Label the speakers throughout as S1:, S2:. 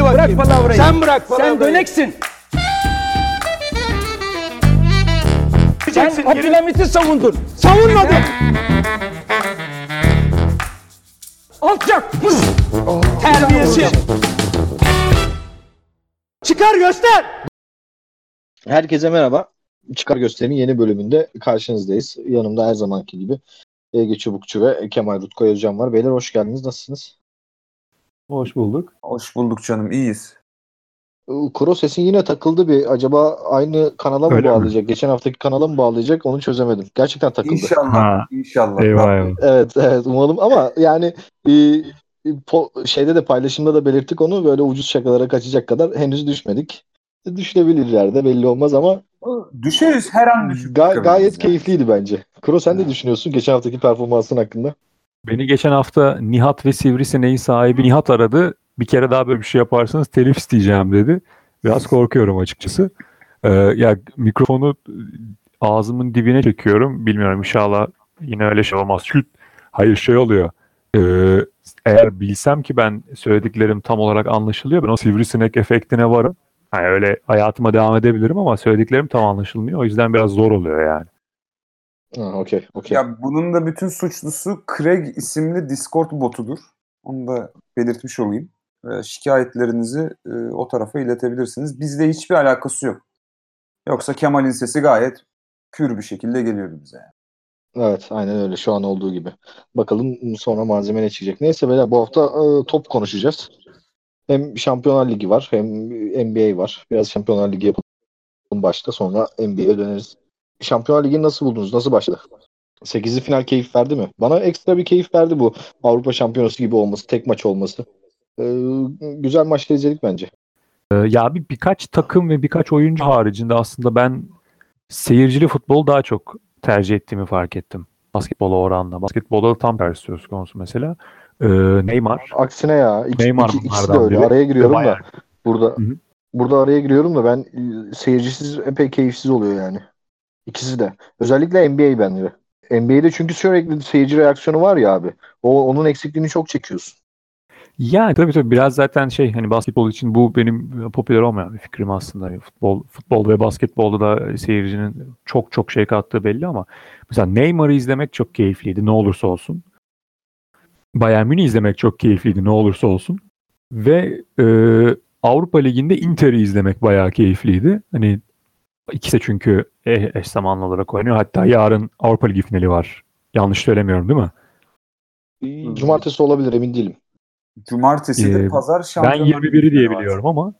S1: Hadi bakayım.
S2: Bırak palavrayı.
S1: Sen bırak palavrayı.
S2: Sen döneksin. Sen Abdülhamit'i savundun.
S1: Savunmadım.
S2: Alçak. Pıs. Terbiyesiz.
S1: Çıkar göster.
S3: Herkese merhaba. Çıkar Göster'in yeni bölümünde karşınızdayız. Yanımda her zamanki gibi Ege Çubukçu ve Kemal Rutko Özcan var. Beyler hoş geldiniz. Nasılsınız?
S4: Hoş bulduk.
S5: Hoş bulduk canım iyiyiz.
S3: Kuro sesin yine takıldı bir. Acaba aynı kanala mı
S4: Öyle mi?
S3: bağlayacak? Geçen haftaki kanala mı bağlayacak? Onu çözemedim. Gerçekten takıldı.
S5: İnşallah.
S4: Ha.
S5: İnşallah.
S4: Eyvah.
S3: Evet, evet umalım ama yani e, po- şeyde de paylaşımda da belirttik onu böyle ucuz şakalara kaçacak kadar henüz düşmedik. Düşülebilir yerde belli olmaz ama
S5: Düşeriz her an düşüp
S3: ga- gayet
S5: yani.
S3: keyifliydi bence. Kuro sen ne düşünüyorsun geçen haftaki performansın hakkında?
S4: Beni geçen hafta Nihat ve Sivrisineğin sahibi Nihat aradı. Bir kere daha böyle bir şey yaparsanız telif isteyeceğim dedi. Biraz korkuyorum açıkçası. Ee, ya mikrofonu ağzımın dibine çekiyorum. Bilmiyorum inşallah yine öyle şey olmaz. Çünkü hayır şey oluyor. Ee, eğer bilsem ki ben söylediklerim tam olarak anlaşılıyor ben o sivrisinek efektine varım. Yani öyle hayatıma devam edebilirim ama söylediklerim tam anlaşılmıyor. O yüzden biraz zor oluyor yani.
S3: Ha, okey.
S5: Ya bunun da bütün suçlusu Craig isimli Discord botudur. Onu da belirtmiş olayım. Ee, şikayetlerinizi e, o tarafa iletebilirsiniz. Bizle hiçbir alakası yok. Yoksa Kemal'in sesi gayet pür bir şekilde geliyordu bize. yani.
S3: Evet, aynen öyle şu an olduğu gibi. Bakalım sonra malzeme ne çıkacak. Neyse beyler bu hafta e, top konuşacağız. Hem Şampiyonlar Ligi var hem NBA var. Biraz Şampiyonlar Ligi yapalım başta sonra NBA'ye döneriz. Şampiyonlar Ligi'ni nasıl buldunuz? Nasıl başladı? 8'li final keyif verdi mi? Bana ekstra bir keyif verdi bu Avrupa Şampiyonası gibi olması, tek maç olması. E, güzel maçlar izledik bence.
S4: Ee, Ya bir birkaç takım ve birkaç oyuncu haricinde aslında ben seyircili futbolu daha çok tercih ettiğimi fark ettim. Basketbola oranla. Basketbolda da tam tersi söz konusu mesela. Ee, Neymar.
S3: Aksine ya. İki,
S4: Neymar
S3: iki- ikisi de öyle.
S4: biri.
S3: Araya giriyorum da. Burada
S4: Hı hı.
S3: burada araya giriyorum da ben e, seyircisiz epey keyifsiz oluyor yani. İkisi de. Özellikle NBA bence. NBA'de çünkü sürekli seyirci reaksiyonu var ya abi. O onun eksikliğini çok çekiyorsun.
S4: Yani tabii tabii biraz zaten şey hani basketbol için bu benim popüler olmayan bir fikrim aslında. Hani futbol futbol ve basketbolda da seyircinin çok çok şey kattığı belli ama mesela Neymar'ı izlemek çok keyifliydi ne olursa olsun. Bayern Münih izlemek çok keyifliydi ne olursa olsun. Ve e, Avrupa Ligi'nde Inter'i izlemek bayağı keyifliydi. Hani ikisi de çünkü e- eş zamanlı olarak oynuyor. Hatta yarın Avrupa Ligi finali var. Yanlış söylemiyorum değil mi?
S3: Cumartesi olabilir emin değilim.
S5: Cumartesi de
S4: Ee,
S5: pazar
S4: Ben
S5: şampiyonlar
S4: 21'i
S5: Ligi
S4: diye
S5: var.
S4: biliyorum ama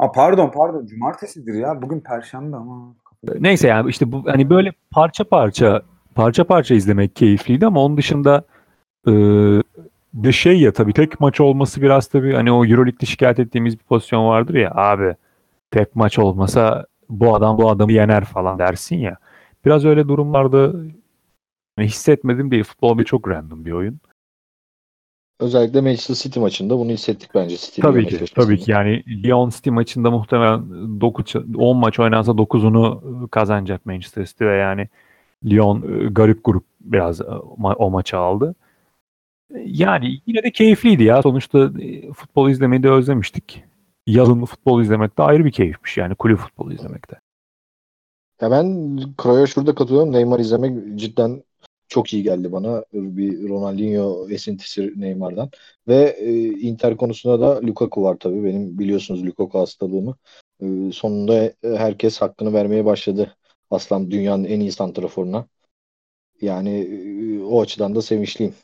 S5: Aa, pardon pardon cumartesidir ya. Bugün perşembe ama.
S4: Neyse yani işte bu hani böyle parça parça parça parça izlemek keyifliydi ama onun dışında e, de şey ya tabii tek maç olması biraz tabii hani o Euroleague'de şikayet ettiğimiz bir pozisyon vardır ya abi tek maç olmasa bu adam bu adamı yener falan dersin ya. Biraz öyle durumlarda hani hissetmedim değil. Futbol bir çok random bir oyun.
S3: Özellikle Manchester City maçında bunu hissettik bence. City
S4: Tabii ki. Tabii ki yani Lyon City maçında muhtemelen 9 10 maç oynansa 9'unu kazanacak Manchester City ve yani Lyon e, garip grup biraz e, o maçı aldı. E, Yani yine de keyifliydi ya. Sonuçta futbol izlemeyi de özlemiştik. Yazın futbol izlemek de ayrı bir keyifmiş yani kulüp futbolu izlemek de.
S3: Ya ben Kroy'a şurada katılıyorum. Neymar izlemek cidden çok iyi geldi bana. Bir Ronaldinho esintisi Neymar'dan. Ve e, Inter konusunda da Lukaku var tabii. Benim biliyorsunuz Lukaku hastalığımı. E, sonunda herkes hakkını vermeye başladı. Aslan dünyanın en iyi santraforuna. Yani e, o açıdan da sevinçliyim.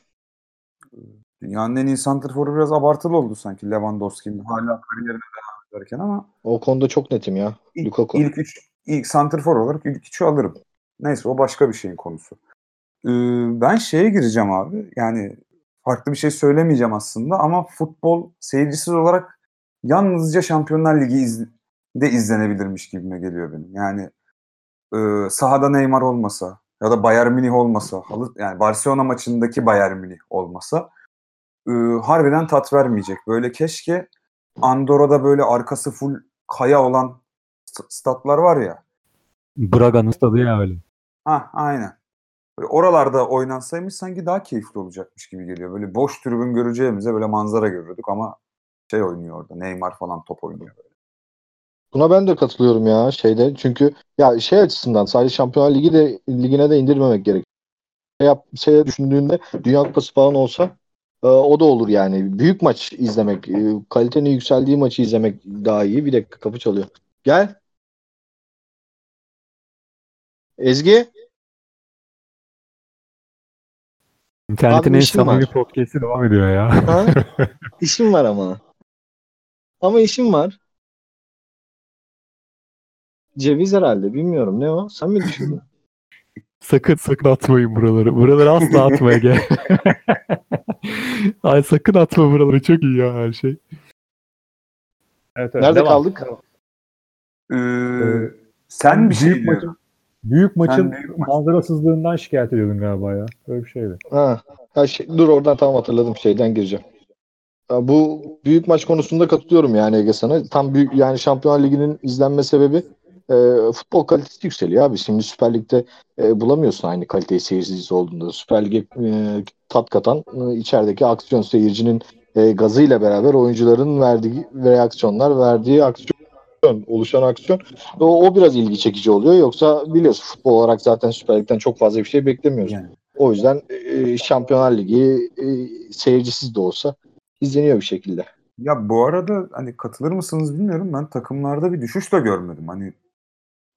S5: Dünyanın en iyi santrforu biraz abartılı oldu sanki Lewandowski'nin hala kariyerine devam ederken ama
S3: O konuda çok netim ya.
S5: İlk,
S3: Lukaku.
S5: ilk üç, ilk santrfor olarak ilk üçü alırım. Neyse o başka bir şeyin konusu. Ee, ben şeye gireceğim abi. Yani farklı bir şey söylemeyeceğim aslında ama futbol seyircisiz olarak yalnızca Şampiyonlar Ligi iz- de izlenebilirmiş gibime geliyor benim. Yani e, sahada Neymar olmasa ya da Bayern Münih olmasa, halı, yani Barcelona maçındaki Bayern Münih olmasa e, harbiden tat vermeyecek. Böyle keşke Andorra'da böyle arkası full kaya olan st- statlar var ya.
S4: Braga'nın stadı ya öyle.
S5: Ha aynen. Böyle oralarda oynansaymış sanki daha keyifli olacakmış gibi geliyor. Böyle boş tribün göreceğimize böyle manzara görürdük ama şey oynuyor orada. Neymar falan top oynuyor.
S3: Buna ben de katılıyorum ya şeyde. Çünkü ya şey açısından sadece Şampiyonlar Ligi de ligine de indirmemek gerek. Şey, yap, şey düşündüğünde Dünya Kupası falan olsa e, o da olur yani. Büyük maç izlemek, e, kalitenin yükseldiği maçı izlemek daha iyi. Bir dakika kapı çalıyor. Gel. Ezgi.
S4: İnternetin
S3: Abi
S4: en samimi podcast'i devam ediyor ya.
S3: Ha? işim var ama. Ama işim var. Ceviz herhalde. Bilmiyorum. Ne o? Sen mi düşündün?
S4: sakın sakın atmayın buraları. Buraları asla atmaya gel. Ay sakın atma buraları. Çok iyi ya her şey. Evet, evet,
S3: Nerede
S4: devam.
S3: kaldık?
S5: Ee, sen bir şey
S6: maçın, büyük maçın
S5: büyük maç.
S6: manzarasızlığından şikayet ediyordun galiba ya. Böyle bir şeydi.
S3: Ha. ha şey, dur oradan tam hatırladım şeyden gireceğim. Ha, Bu büyük maç konusunda katılıyorum yani Ege sana. Tam büyük yani Şampiyonlar Ligi'nin izlenme sebebi e, futbol kalitesi yükseliyor abi. Şimdi Süper Lig'de e, bulamıyorsun aynı kaliteyi seyircisi olduğunda. Süper Lig'e e, tat katan e, içerideki aksiyon seyircinin e, gazıyla beraber oyuncuların verdiği reaksiyonlar, verdiği aksiyon oluşan aksiyon o, o biraz ilgi çekici oluyor. Yoksa biliyorsun futbol olarak zaten Süper Lig'den çok fazla bir şey beklemiyoruz.
S5: Yani.
S3: O yüzden e, Şampiyonlar Ligi e, seyircisiz de olsa izleniyor bir şekilde.
S5: Ya bu arada hani katılır mısınız bilmiyorum. Ben takımlarda bir düşüş de görmedim. Hani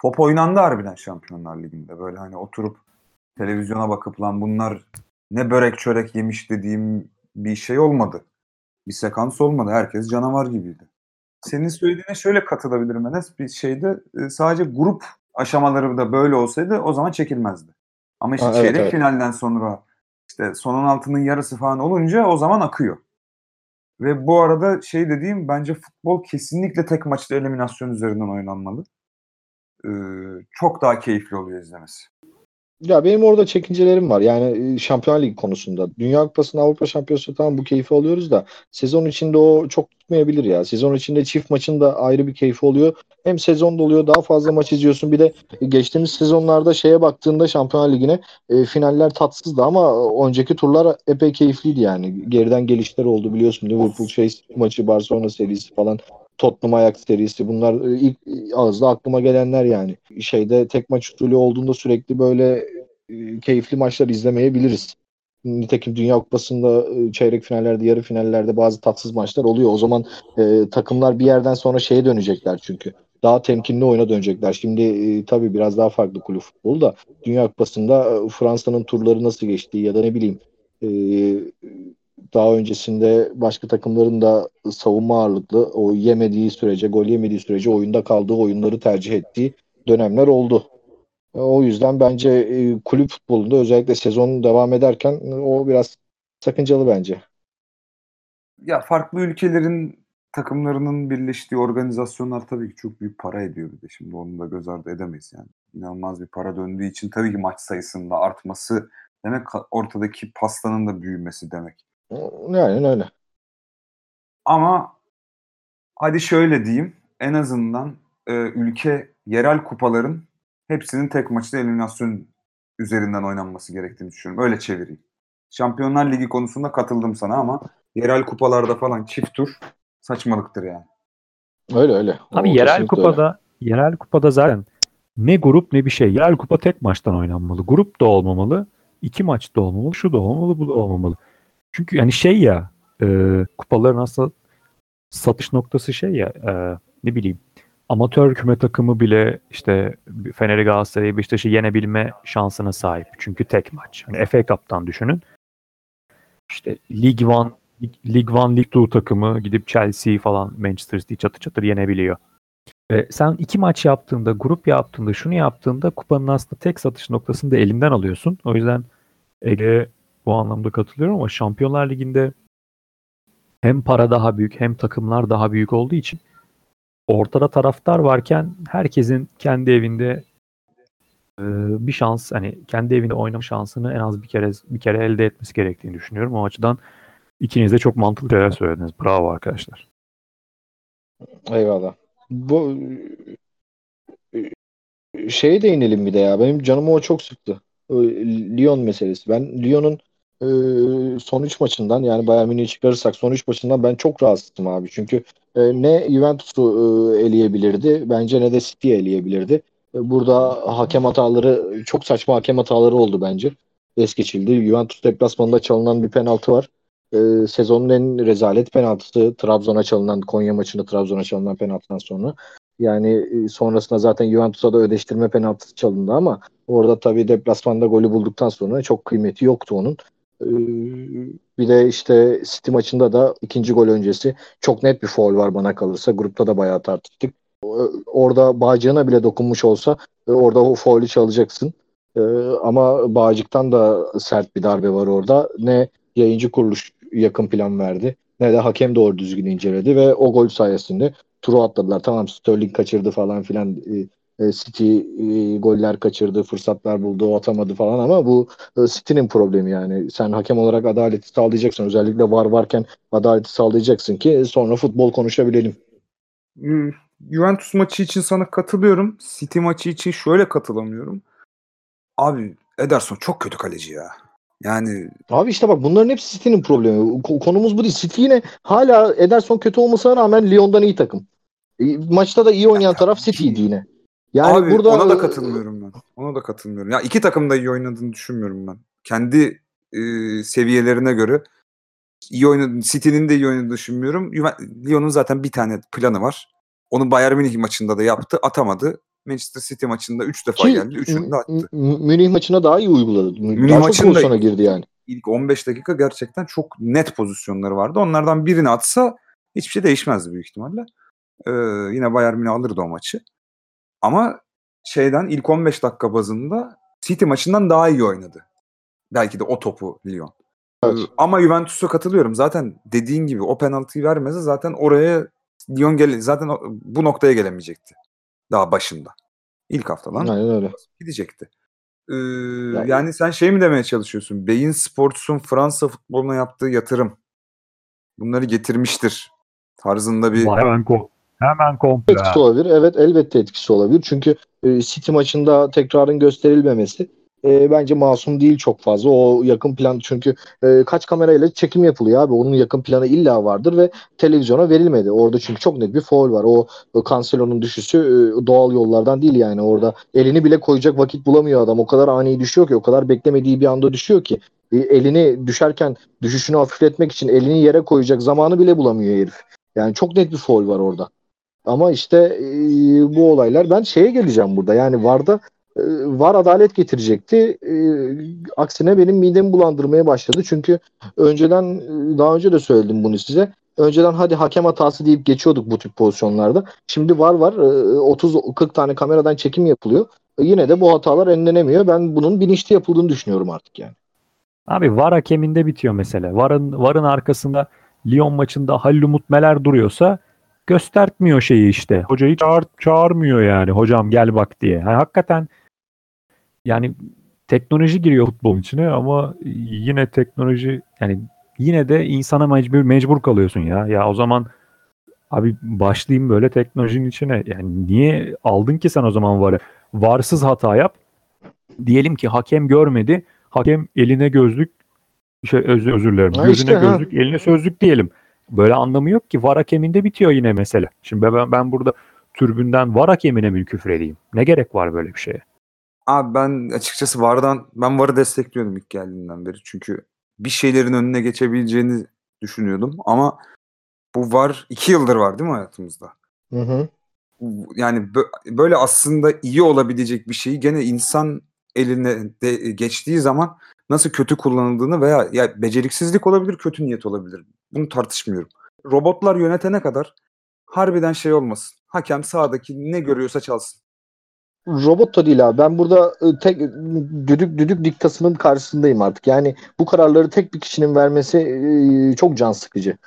S5: top oynandı harbiden Şampiyonlar Ligi'nde. Böyle hani oturup televizyona bakıp lan bunlar ne börek çörek yemiş dediğim bir şey olmadı. Bir sekans olmadı. Herkes canavar gibiydi. Senin söylediğine şöyle katılabilirim Enes. Bir şeyde e, sadece grup aşamaları da böyle olsaydı o zaman çekilmezdi. Ama işte
S3: Ha, evet,
S5: çeyrek
S3: evet.
S5: finalden sonra işte son 16'nın yarısı falan olunca o zaman akıyor. Ve bu arada şey dediğim bence futbol kesinlikle tek maçta eliminasyon üzerinden oynanmalı. Ee, çok daha keyifli oluyor izlemesi.
S3: Ya benim orada çekincelerim var. Yani e, Şampiyonlar Ligi konusunda. Dünya Kupası'nda Avrupa Şampiyonası tamam bu keyfi alıyoruz da sezon içinde o çok tutmayabilir ya. Sezon içinde çift maçın da ayrı bir keyfi oluyor. Hem sezon doluyor daha fazla maç izliyorsun. Bir de e, geçtiğimiz sezonlarda şeye baktığında Şampiyonlar Ligi'ne e, finaller tatsızdı ama önceki turlar epey keyifliydi yani. Geriden gelişler oldu biliyorsun. Liverpool şey maçı, Barcelona serisi falan. Tottenham Ajax serisi bunlar e, ilk e, ağızda aklıma gelenler yani. Şeyde tek maç usulü olduğunda sürekli böyle e, keyifli maçlar izlemeyebiliriz. Nitekim Dünya Kupası'nda çeyrek finallerde, yarı finallerde bazı tatsız maçlar oluyor. O zaman e, takımlar bir yerden sonra şeye dönecekler çünkü. Daha temkinli oyuna dönecekler. Şimdi e, tabii biraz daha farklı kulüp futbolu da Dünya Kupası'nda Fransa'nın turları nasıl geçtiği ya da ne bileyim e, daha öncesinde başka takımların da savunma ağırlıklı o yemediği sürece, gol yemediği sürece oyunda kaldığı oyunları tercih ettiği dönemler oldu. O yüzden bence e, kulüp futbolunda özellikle sezon devam ederken e, o biraz sakıncalı bence.
S5: Ya farklı ülkelerin takımlarının birleştiği organizasyonlar tabii ki çok büyük para ediyor bir de. Şimdi onu da göz ardı edemeyiz yani. İnanılmaz bir para döndüğü için tabii ki maç sayısının da artması demek ortadaki pastanın da büyümesi demek.
S3: Yani öyle.
S5: Ama hadi şöyle diyeyim. En azından e, ülke yerel kupaların hepsinin tek maçta eliminasyon üzerinden oynanması gerektiğini düşünüyorum. Öyle çevireyim. Şampiyonlar Ligi konusunda katıldım sana ama yerel kupalarda falan çift tur saçmalıktır yani.
S3: Öyle öyle.
S4: Abi
S3: O
S4: yerel kupada yerel kupada zaten ne grup ne bir şey. Yerel kupa tek maçtan oynanmalı. Grup da olmamalı. iki maç da olmamalı. Şu da olmamalı, bu da olmamalı. Çünkü yani şey ya e, kupaların aslında satış noktası şey ya e, ne bileyim amatör küme takımı bile işte Fener'i Galatasaray'ı Beşiktaş'ı yenebilme şansına sahip. Çünkü tek maç. Hani FA Cup'tan düşünün. İşte League One Lig 1, Lig 2 takımı gidip Chelsea falan Manchester City çatır çatır yenebiliyor. E, sen iki maç yaptığında, grup yaptığında, şunu yaptığında kupanın aslında tek satış noktasını da elinden alıyorsun. O yüzden Ege bu anlamda katılıyorum ama Şampiyonlar Ligi'nde hem para daha büyük hem takımlar daha büyük olduğu için ortada taraftar varken herkesin kendi evinde e, bir şans hani kendi evinde oynama şansını en az bir kere bir kere elde etmesi gerektiğini düşünüyorum. O açıdan ikiniz de çok mantıklı şeyler söylediniz. Bravo arkadaşlar.
S3: Eyvallah. Bu şeye değinelim bir de ya. Benim canımı o çok sıktı. Lyon meselesi. Ben Lyon'un e, son 3 maçından yani Bayern Münih'i çıkarırsak son 3 maçından ben çok rahatsızım abi. Çünkü e, ne Juventus'u e, eleyebilirdi bence ne de City'yi eleyebilirdi. E, burada hakem hataları çok saçma hakem hataları oldu bence. Es geçildi. Juventus deplasmanında çalınan bir penaltı var. E, sezonun en rezalet penaltısı Trabzon'a çalınan Konya maçında Trabzon'a çalınan penaltıdan sonra. Yani e, sonrasında zaten Juventus'a da ödeştirme penaltısı çalındı ama orada tabii deplasmanda golü bulduktan sonra çok kıymeti yoktu onun. Ee, bir de işte City maçında da ikinci gol öncesi çok net bir foul var bana kalırsa. Grupta da bayağı tartıştık. Orada Bağcı'na bile dokunmuş olsa e, orada o faulü çalacaksın. Ee, ama Bağcık'tan da sert bir darbe var orada. Ne yayıncı kuruluş yakın plan verdi ne de hakem doğru düzgün inceledi ve o gol sayesinde turu atladılar. Tamam Sterling kaçırdı falan filan. E, City e, goller kaçırdı, fırsatlar buldu, atamadı falan ama bu e, City'nin problemi yani. Sen hakem olarak adaleti sağlayacaksın. Özellikle var varken adaleti sağlayacaksın ki sonra futbol konuşabilelim.
S5: Hmm, Juventus maçı için sana katılıyorum. City maçı için şöyle katılamıyorum. Abi Ederson çok kötü kaleci ya. Yani
S3: Abi işte bak bunların hepsi City'nin problemi. Ko- Konumuz bu değil. City yine hala Ederson kötü olmasına rağmen Lyon'dan iyi takım. Maçta da iyi oynayan taraf City'ydi yine. Yani
S5: abi
S3: burada
S5: ona da katılmıyorum ben. Ona da katılmıyorum. Ya iki takım da iyi oynadığını düşünmüyorum ben. Kendi e, seviyelerine göre iyi oynadı. City'nin de iyi oynadığını düşünmüyorum. Lyon'un zaten bir tane planı var. Onu Bayern Münih maçında da yaptı, atamadı. Manchester City maçında 3 defa
S3: Ki,
S5: geldi, 3'ünü de attı.
S3: Münih maçına daha iyi uyguladı.
S5: Münih
S3: daha çok
S5: maçında-
S3: pozisyona girdi yani.
S5: İlk 15 dakika gerçekten çok net pozisyonları vardı. Onlardan birini atsa hiçbir şey değişmezdi büyük ihtimalle. Ee, yine Bayern Münih alırdı o maçı. Ama şeyden ilk 15 dakika bazında City maçından daha iyi oynadı. Belki de o topu Lyon.
S3: Evet.
S5: Ee, Ama Juventus'a katılıyorum. Zaten dediğin gibi o penaltıyı vermese zaten oraya Lyon gele zaten bu noktaya gelemeyecekti. Daha başında. İlk haftadan
S3: Aynen öyle.
S5: gidecekti. Ee,
S3: Yani-
S5: yani sen şey mi demeye çalışıyorsun? Beyin Sports'un Fransa futboluna yaptığı yatırım bunları getirmiştir tarzında bir
S4: hemen hemen komple.
S3: etkisi olabilir. Evet elbette etkisi olabilir. Çünkü e, City maçında tekrarın gösterilmemesi e, bence masum değil çok fazla. O yakın plan çünkü e, kaç kamerayla çekim yapılıyor abi. Onun yakın planı illa vardır ve televizyona verilmedi. Orada çünkü çok net bir foul var. O, o Cancelo'nun düşüşü e, doğal yollardan değil yani. Orada elini bile koyacak vakit bulamıyor adam. O kadar ani düşüyor ki, o kadar beklemediği bir anda düşüyor ki. E, elini düşerken düşüşünü hafifletmek için elini yere koyacak zamanı bile bulamıyor herif. Yani çok net bir foul var orada. Ama işte e, bu olaylar ben şeye geleceğim burada. Yani VAR'da e, VAR adalet getirecekti. E, aksine benim midemi bulandırmaya başladı. Çünkü önceden daha önce de söyledim bunu size. Önceden hadi hakem hatası deyip geçiyorduk bu tip pozisyonlarda. Şimdi VAR var. E, 30-40 tane kameradan çekim yapılıyor. E, yine de bu hatalar önlenemiyor. Ben bunun bilinçli yapıldığını düşünüyorum artık yani.
S4: Abi VAR hakeminde bitiyor mesele. VAR'ın VAR'ın arkasında Lyon maçında Halil Umut Meler duruyorsa göstertmiyor şeyi işte. Hocayı çağır, çağırmıyor yani. Hocam gel bak diye. Yani hakikaten yani teknoloji giriyor futbolun içine ama yine teknoloji yani yine de insana mecbur mecbur kalıyorsun ya. Ya o zaman abi başlayayım böyle teknolojinin içine. Yani niye aldın ki sen o zaman VAR'ı? VAR'sız hata yap. Diyelim ki hakem görmedi. Hakem eline gözlük şey özür, özür dilerim.
S3: Ha
S4: Gözüne
S3: işte, ha.
S4: gözlük, eline sözlük diyelim. Böyle anlamı yok ki. VAR hakeminde bitiyor yine mesele. Şimdi ben, ben burada türbünden VAR hakemine mi küfür edeyim? Ne gerek var böyle bir şeye?
S5: Abi ben açıkçası VAR'dan ben VAR'ı destekliyordum ilk geldiğinden beri. Çünkü bir şeylerin önüne geçebileceğini düşünüyordum ama bu VAR iki yıldır var değil mi hayatımızda?
S3: Hı hı.
S5: Yani bö- böyle aslında iyi olabilecek bir şeyi gene insan eline de geçtiği zaman nasıl kötü kullanıldığını veya ya beceriksizlik olabilir, kötü niyet olabilir. Bunu tartışmıyorum. Robotlar yönetene kadar harbiden şey olmasın. Hakem sağdaki ne görüyorsa çalsın.
S3: Robot da değil abi. Ben burada e, tek düdük düdük diktasının karşısındayım artık. Yani bu kararları tek bir kişinin vermesi e, çok can sıkıcı.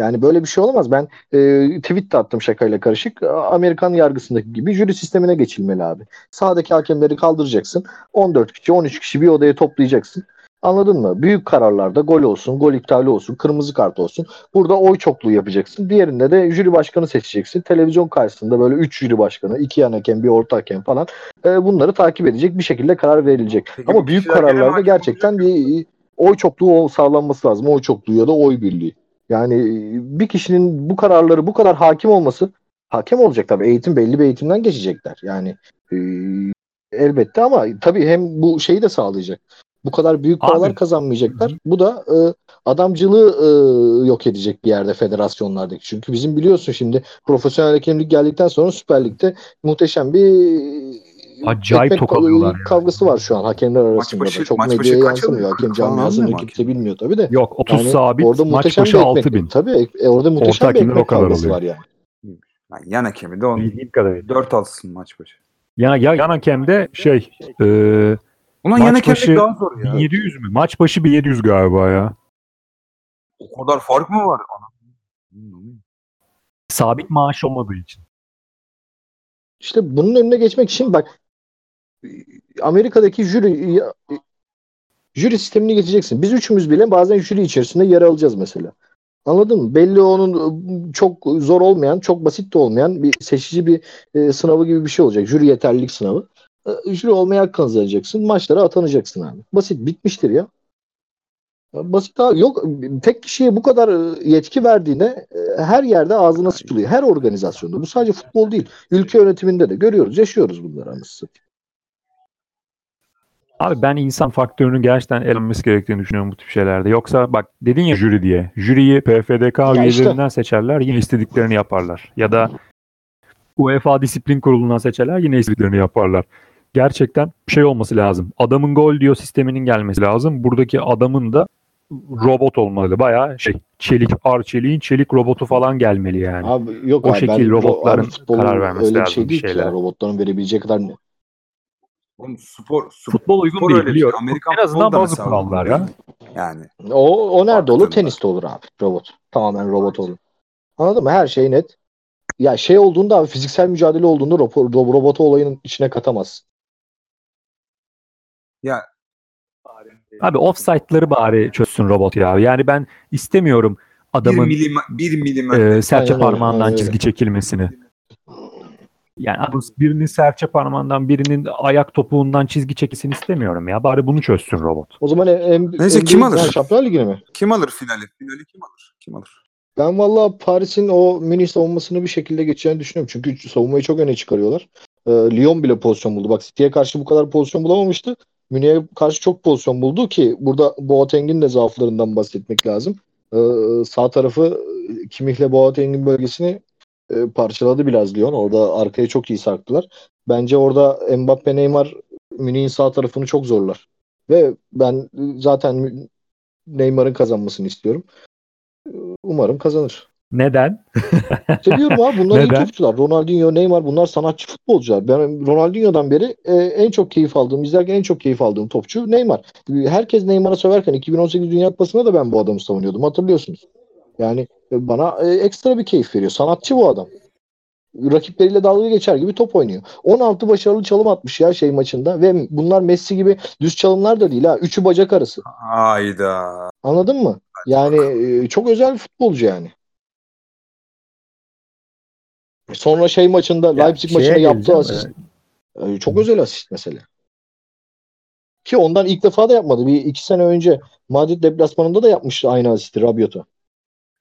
S3: Yani böyle bir şey olamaz. Ben e, tweet de attım şakayla karışık. Amerikan yargısındaki gibi jüri sistemine geçilmeli abi. Sağdaki hakemleri kaldıracaksın. 14 kişi, 13 kişi bir odaya toplayacaksın. Anladın mı? Büyük kararlarda gol olsun, gol iptali olsun, kırmızı kart olsun. Burada oy çokluğu yapacaksın. Diğerinde de jüri başkanı seçeceksin. Televizyon karşısında böyle 3 jüri başkanı, 2 yan hakem, bir orta hakem falan e, bunları takip edecek bir şekilde karar verilecek.
S5: Peki
S3: Ama büyük kararlarda gerçekten bir oy çokluğu sağlanması lazım. Oy çokluğu ya da oy birliği. Yani e, bir kişinin bu kararları bu kadar hakim olması hakem olacak tabii. Eğitim belli bir eğitimden geçecekler. Yani e, elbette ama tabii hem bu şeyi de sağlayacak. Bu kadar büyük paralar
S4: Abi.
S3: kazanmayacaklar. Bu da e, adamcılığı e, yok edecek bir yerde federasyonlardaki. Çünkü bizim biliyorsun şimdi profesyonel hakemlik geldikten sonra Süper Lig'de muhteşem bir
S4: Acayip
S3: ekmek
S4: tok alıyorlar
S3: kav-
S4: yani.
S3: kavgası var şu an hakemler arasında
S5: başı-
S3: da. Çok
S5: maç başı
S3: medyaya yansımıyor. Hakem
S5: mu
S3: kimse bilmiyor tabii de.
S4: Yok 30
S3: Yani
S4: sabit
S3: orada
S4: maç
S3: muhteşem
S4: başı
S3: bir
S4: 6
S3: ekmek.
S4: bin.
S3: Tabii e, orada muhteşem bir
S4: hakemler o
S3: ekmek
S4: kadar
S3: kavgası
S4: alıyor.
S3: var yani.
S5: Yani yan hakemi de on
S6: Bildiğim kadarıyla.
S5: 4 alsın maç başı.
S4: Ya, ya yan hakemde şey e,
S5: Ulan
S4: Maç
S5: yan hakemlik
S4: başı
S5: daha zor ya.
S4: 1700 mü? Maç başı 1700 galiba ya.
S5: O kadar fark mı var? Anam.
S4: Sabit maaş olmadığı için.
S3: İşte bunun önüne geçmek için bak Amerika'daki jüri jüri sistemini getireceksin. Biz üçümüz bile bazen jüri içerisinde yer alacağız mesela. Anladın mı? Belli onun ıı, çok zor olmayan, çok basit de olmayan bir seçici bir e, sınavı gibi bir şey olacak. Jüri yeterlilik sınavı. E, jüri olmaya hak kazanacaksın. Maçlara atanacaksın abi. Basit bitmiştir ya. Basit abi. Yok tek kişiye bu kadar e, yetki verdiğine her yerde ağzına sıçılıyor. Her organizasyonda. Bu sadece futbol değil. Ülke yönetiminde de görüyoruz, yaşıyoruz bunları anasını satayım.
S4: Abi ben insan faktörünün gerçekten elenmesi gerektiğini düşünüyorum bu tip şeylerde. Yoksa bak dedin ya jüri diye. Jüriyi PFDK
S3: Ya
S4: üyelerinden seçerler yine istediklerini yaparlar. Ya da UEFA disiplin kurulundan seçerler yine istediklerini yaparlar. Gerçekten şey olması lazım. Adamın gol diyor sisteminin gelmesi lazım. Buradaki adamın da robot olmalı. Bayağı şey çelik arçeliğin çelik robotu falan gelmeli yani.
S3: Abi yok
S4: O
S3: abi
S4: şekil robotların
S3: abi
S4: karar vermesi
S3: öyle bir
S4: lazım
S3: şey
S4: bir
S3: değil ki ya. Robotların verebileceği kadar ne?
S5: Oğlum spor, spor,
S4: Futbol uygun
S5: spor
S4: değil
S5: bir şey.
S4: biliyorum.
S5: Amerikan
S4: en azından
S5: futbolu da
S4: bazı
S5: mesela
S4: kurallar ya.
S5: Yani
S3: O, o nerede olur?
S5: Baktığında.
S3: Teniste olur abi. Robot. Tamamen robot olur. Anladın mı? Her şey net. Ya şey olduğunda abi fiziksel mücadele olduğunda ro- ro- robotu olayın içine katamaz.
S5: ya
S4: Abi offside'ları bari çözsün robot ya. Yani ben istemiyorum
S5: bir
S4: adamın
S5: milim bir milimetre
S4: e, serçe
S3: Aynen
S4: parmağından
S3: aynen
S4: çizgi çekilmesini. Yani abi birinin serçe parmağından birinin ayak topuğundan çizgi çekilsin istemiyorum ya. Bari bunu çözsün robot.
S3: O zaman en,
S5: Neyse, kim alır?
S3: Şampiyonlar Ligi'ne mi?
S5: kim alır finali? Finali kim alır? Kim alır?
S3: Ben valla Paris'in o mini savunmasını bir şekilde geçeceğini düşünüyorum. Çünkü savunmayı çok öne çıkarıyorlar. Ee, Lyon bile pozisyon buldu. Bak City'ye karşı bu kadar pozisyon bulamamıştı. Münih'e karşı çok pozisyon buldu ki burada Boateng'in de zaaflarından bahsetmek lazım. Ee, sağ tarafı e, Kimmich'le Boateng'in bölgesini e, parçaladı biraz Lyon. Orada arkaya çok iyi sarktılar. Bence orada Mbappe Neymar Münih'in sağ tarafını çok zorlar. Ve ben zaten Neymar'ın kazanmasını istiyorum. Umarım kazanır.
S4: Neden?
S3: İşte diyorum abi bunlar iyi
S4: Neden?
S3: topçular. Ronaldinho, Neymar bunlar sanatçı futbolcular. Ben Ronaldinho'dan beri e, en çok keyif aldığım, izlerken en çok keyif aldığım topçu Neymar. Herkes Neymar'a söverken 2018 Dünya Kupası'nda da ben bu adamı savunuyordum. Hatırlıyorsunuz. Yani bana e, ekstra bir keyif veriyor. Sanatçı bu adam. Rakipleriyle dalga geçer gibi top oynuyor. 16 başarılı çalım atmış ya şey maçında ve bunlar Messi gibi düz çalımlar da değil ha. Üçü bacak arası.
S5: Hayda.
S3: Anladın mı? Yani e, çok özel bir futbolcu yani. Sonra şey maçında
S4: Ya
S3: Leipzig maçında yaptığı asist. e, Çok özel asist mesela. Ki ondan ilk defa da yapmadı. Bir iki sene önce Madrid deplasmanında da yapmıştı aynı asisti Rabiot'a.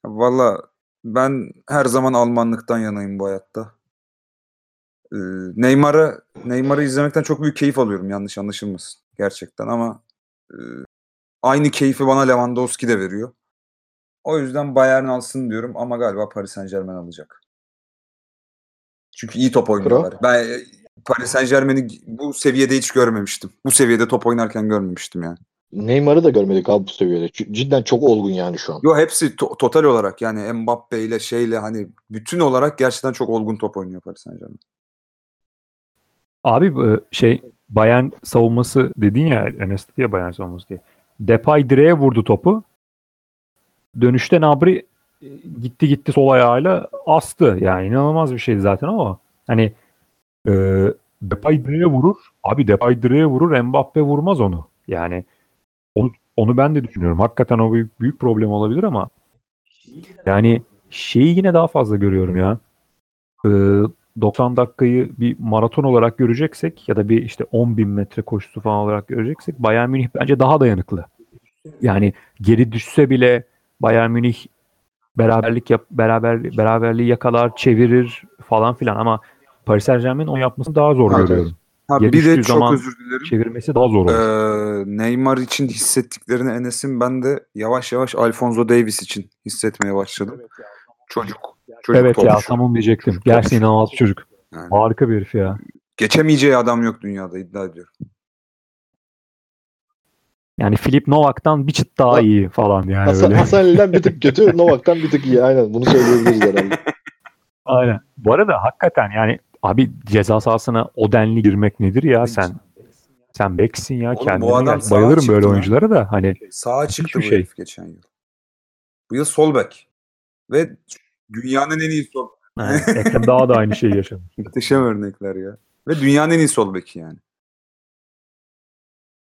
S5: Valla ben her zaman Almanlıktan yanayım bu hayatta. Ee, Neymar'ı Neymar'ı izlemekten çok büyük keyif alıyorum yanlış anlaşılmasın gerçekten ama e, aynı keyfi bana Lewandowski de veriyor. O yüzden Bayern alsın diyorum ama galiba Paris Saint-Germain alacak. Çünkü iyi top oynuyorlar. Ben e, Paris Saint-Germain'i bu seviyede hiç görmemiştim. Bu seviyede top oynarken görmemiştim yani.
S3: Neymar'ı da görmedik abi bu seviyede. C- Cidden çok olgun yani şu an.
S5: Yo hepsi to- total olarak yani Mbappe ile şeyle hani bütün olarak gerçekten çok olgun top oynuyor Paris Saint-Germain.
S4: Abi e, şey Bayern savunması dedin ya Enes ya Bayern savunması diye. Depay direğe vurdu topu. Dönüşte Nabri e, gitti gitti sol ayağıyla astı. Yani inanılmaz bir şeydi zaten ama hani e, Depay direğe vurur. Abi Depay direğe vurur. Mbappe vurmaz onu. Yani onu, onu ben de düşünüyorum. Hakikaten o büyük, büyük problem olabilir ama yani şeyi yine daha fazla görüyorum ya. E, 90 dakikayı bir maraton olarak göreceksek ya da bir işte 10 bin metre koşusu falan olarak göreceksek Bayern Münih bence daha dayanıklı. yani geri düşse bile Bayern Münih beraberlik yap, beraber beraberliği yakalar, çevirir falan filan ama Paris Saint-Germain onu yapmasını daha zor
S5: Evet.
S4: görüyorum.
S5: Ha, bir de çok
S4: zaman-
S5: özür dilerim.
S4: Çevirmesi daha zor olur.
S5: Ee, Neymar için hissettiklerini Enes'in ben de yavaş yavaş Alfonso Davis için hissetmeye başladım. Çocuk. Çocuk
S4: evet ya
S5: topçu.
S4: tamam diyecektim.
S5: Çocuk
S4: Gerçekten inanılmaz bir çocuk.
S5: Yani
S4: Harika bir herif ya.
S5: geçemeyeceği adam yok dünyada iddia ediyorum.
S4: Yani Filip Novak'tan bir çıt daha
S3: Ha-
S4: iyi falan yani
S3: Hasan,
S4: böyle.
S3: Hasan Ali'den bir tık kötü, Novak'tan bir tık iyi. Aynen bunu söyleyebiliriz herhalde.
S4: Aynen. Bu arada hakikaten yani abi ceza sahasına o denli girmek nedir ya sen? Sen beksin ya
S5: Oğlum bu
S4: kendine
S5: adam
S4: gel.
S5: sağa
S4: Bayılırım böyle
S5: lan.
S4: oyunculara da hani
S5: Sağa çıktı bu
S4: şey.
S5: herif geçen yıl. Bu yıl sol bek. Ve dünyanın en iyi sol.
S4: yani Ekrem daha da aynı şeyi yaşadı.
S5: Muhteşem örnekler ya. Ve dünyanın en iyi sol beki yani.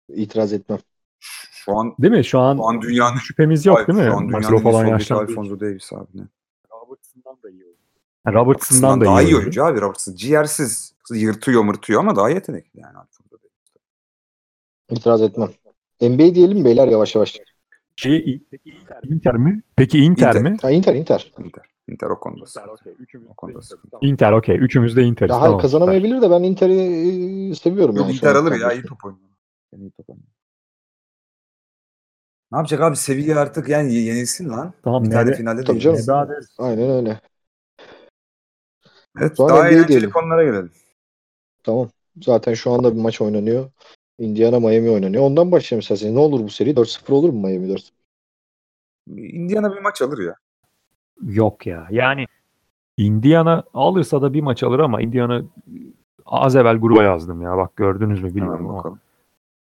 S3: İtiraz etmem.
S5: Şu an
S4: Değil mi? Şu an,
S5: şu an dünyanın
S4: şüphemiz yok değil mi?
S5: Şu an
S4: Marcelo
S5: dünyanın en iyi
S4: falan
S5: sol beki
S4: yaşlandı.
S5: Alfonso Davis abi ne?
S4: Robertson'dan da iyi oyuncu. Robertson'dan da
S5: daha iyi
S4: iyi
S5: oyuncu abi Robertson. Ciğersiz. Yırtıyor mırtıyor ama daha yetenekli yani.
S3: İtiraz etmem. NBA diyelim beyler yavaş yavaş?
S4: Şey, Inter mi? Peki Inter,
S5: Inter.
S4: mi?
S3: Ha, Inter Inter.
S5: Inter. Inter o konuda. sıkıntı. O konuda sıkıntı.
S4: Inter okey. Üçümüz de Inter'iz.
S3: Daha
S4: tamam.
S3: kazanamayabilir de ben Inter'i e, seviyorum.
S5: Yok
S3: yani
S5: Inter alır ya iyi top oynuyor. Yani iyi top oynuyor. Ne yapacak abi Sevilla artık yani ye- yenilsin lan.
S4: Tamam,
S5: bir tane finalde de
S3: Tabii canım. Aynen öyle.
S5: Evet
S3: Sonra
S5: daha eğlenceli
S3: diyelim.
S5: konulara gelelim.
S3: Tamam. Zaten şu anda bir maç oynanıyor. Indiana Miami oynanıyor. Ondan başlayalım isterseniz. Ne olur bu seri? 4-0 olur mu Miami 4
S5: Indiana bir maç alır ya.
S4: Yok ya. Yani Indiana alırsa da bir maç alır ama Indiana az evvel gruba yazdım ya. Bak gördünüz mü bilmiyorum
S5: Hemen
S4: ama.
S5: bakalım.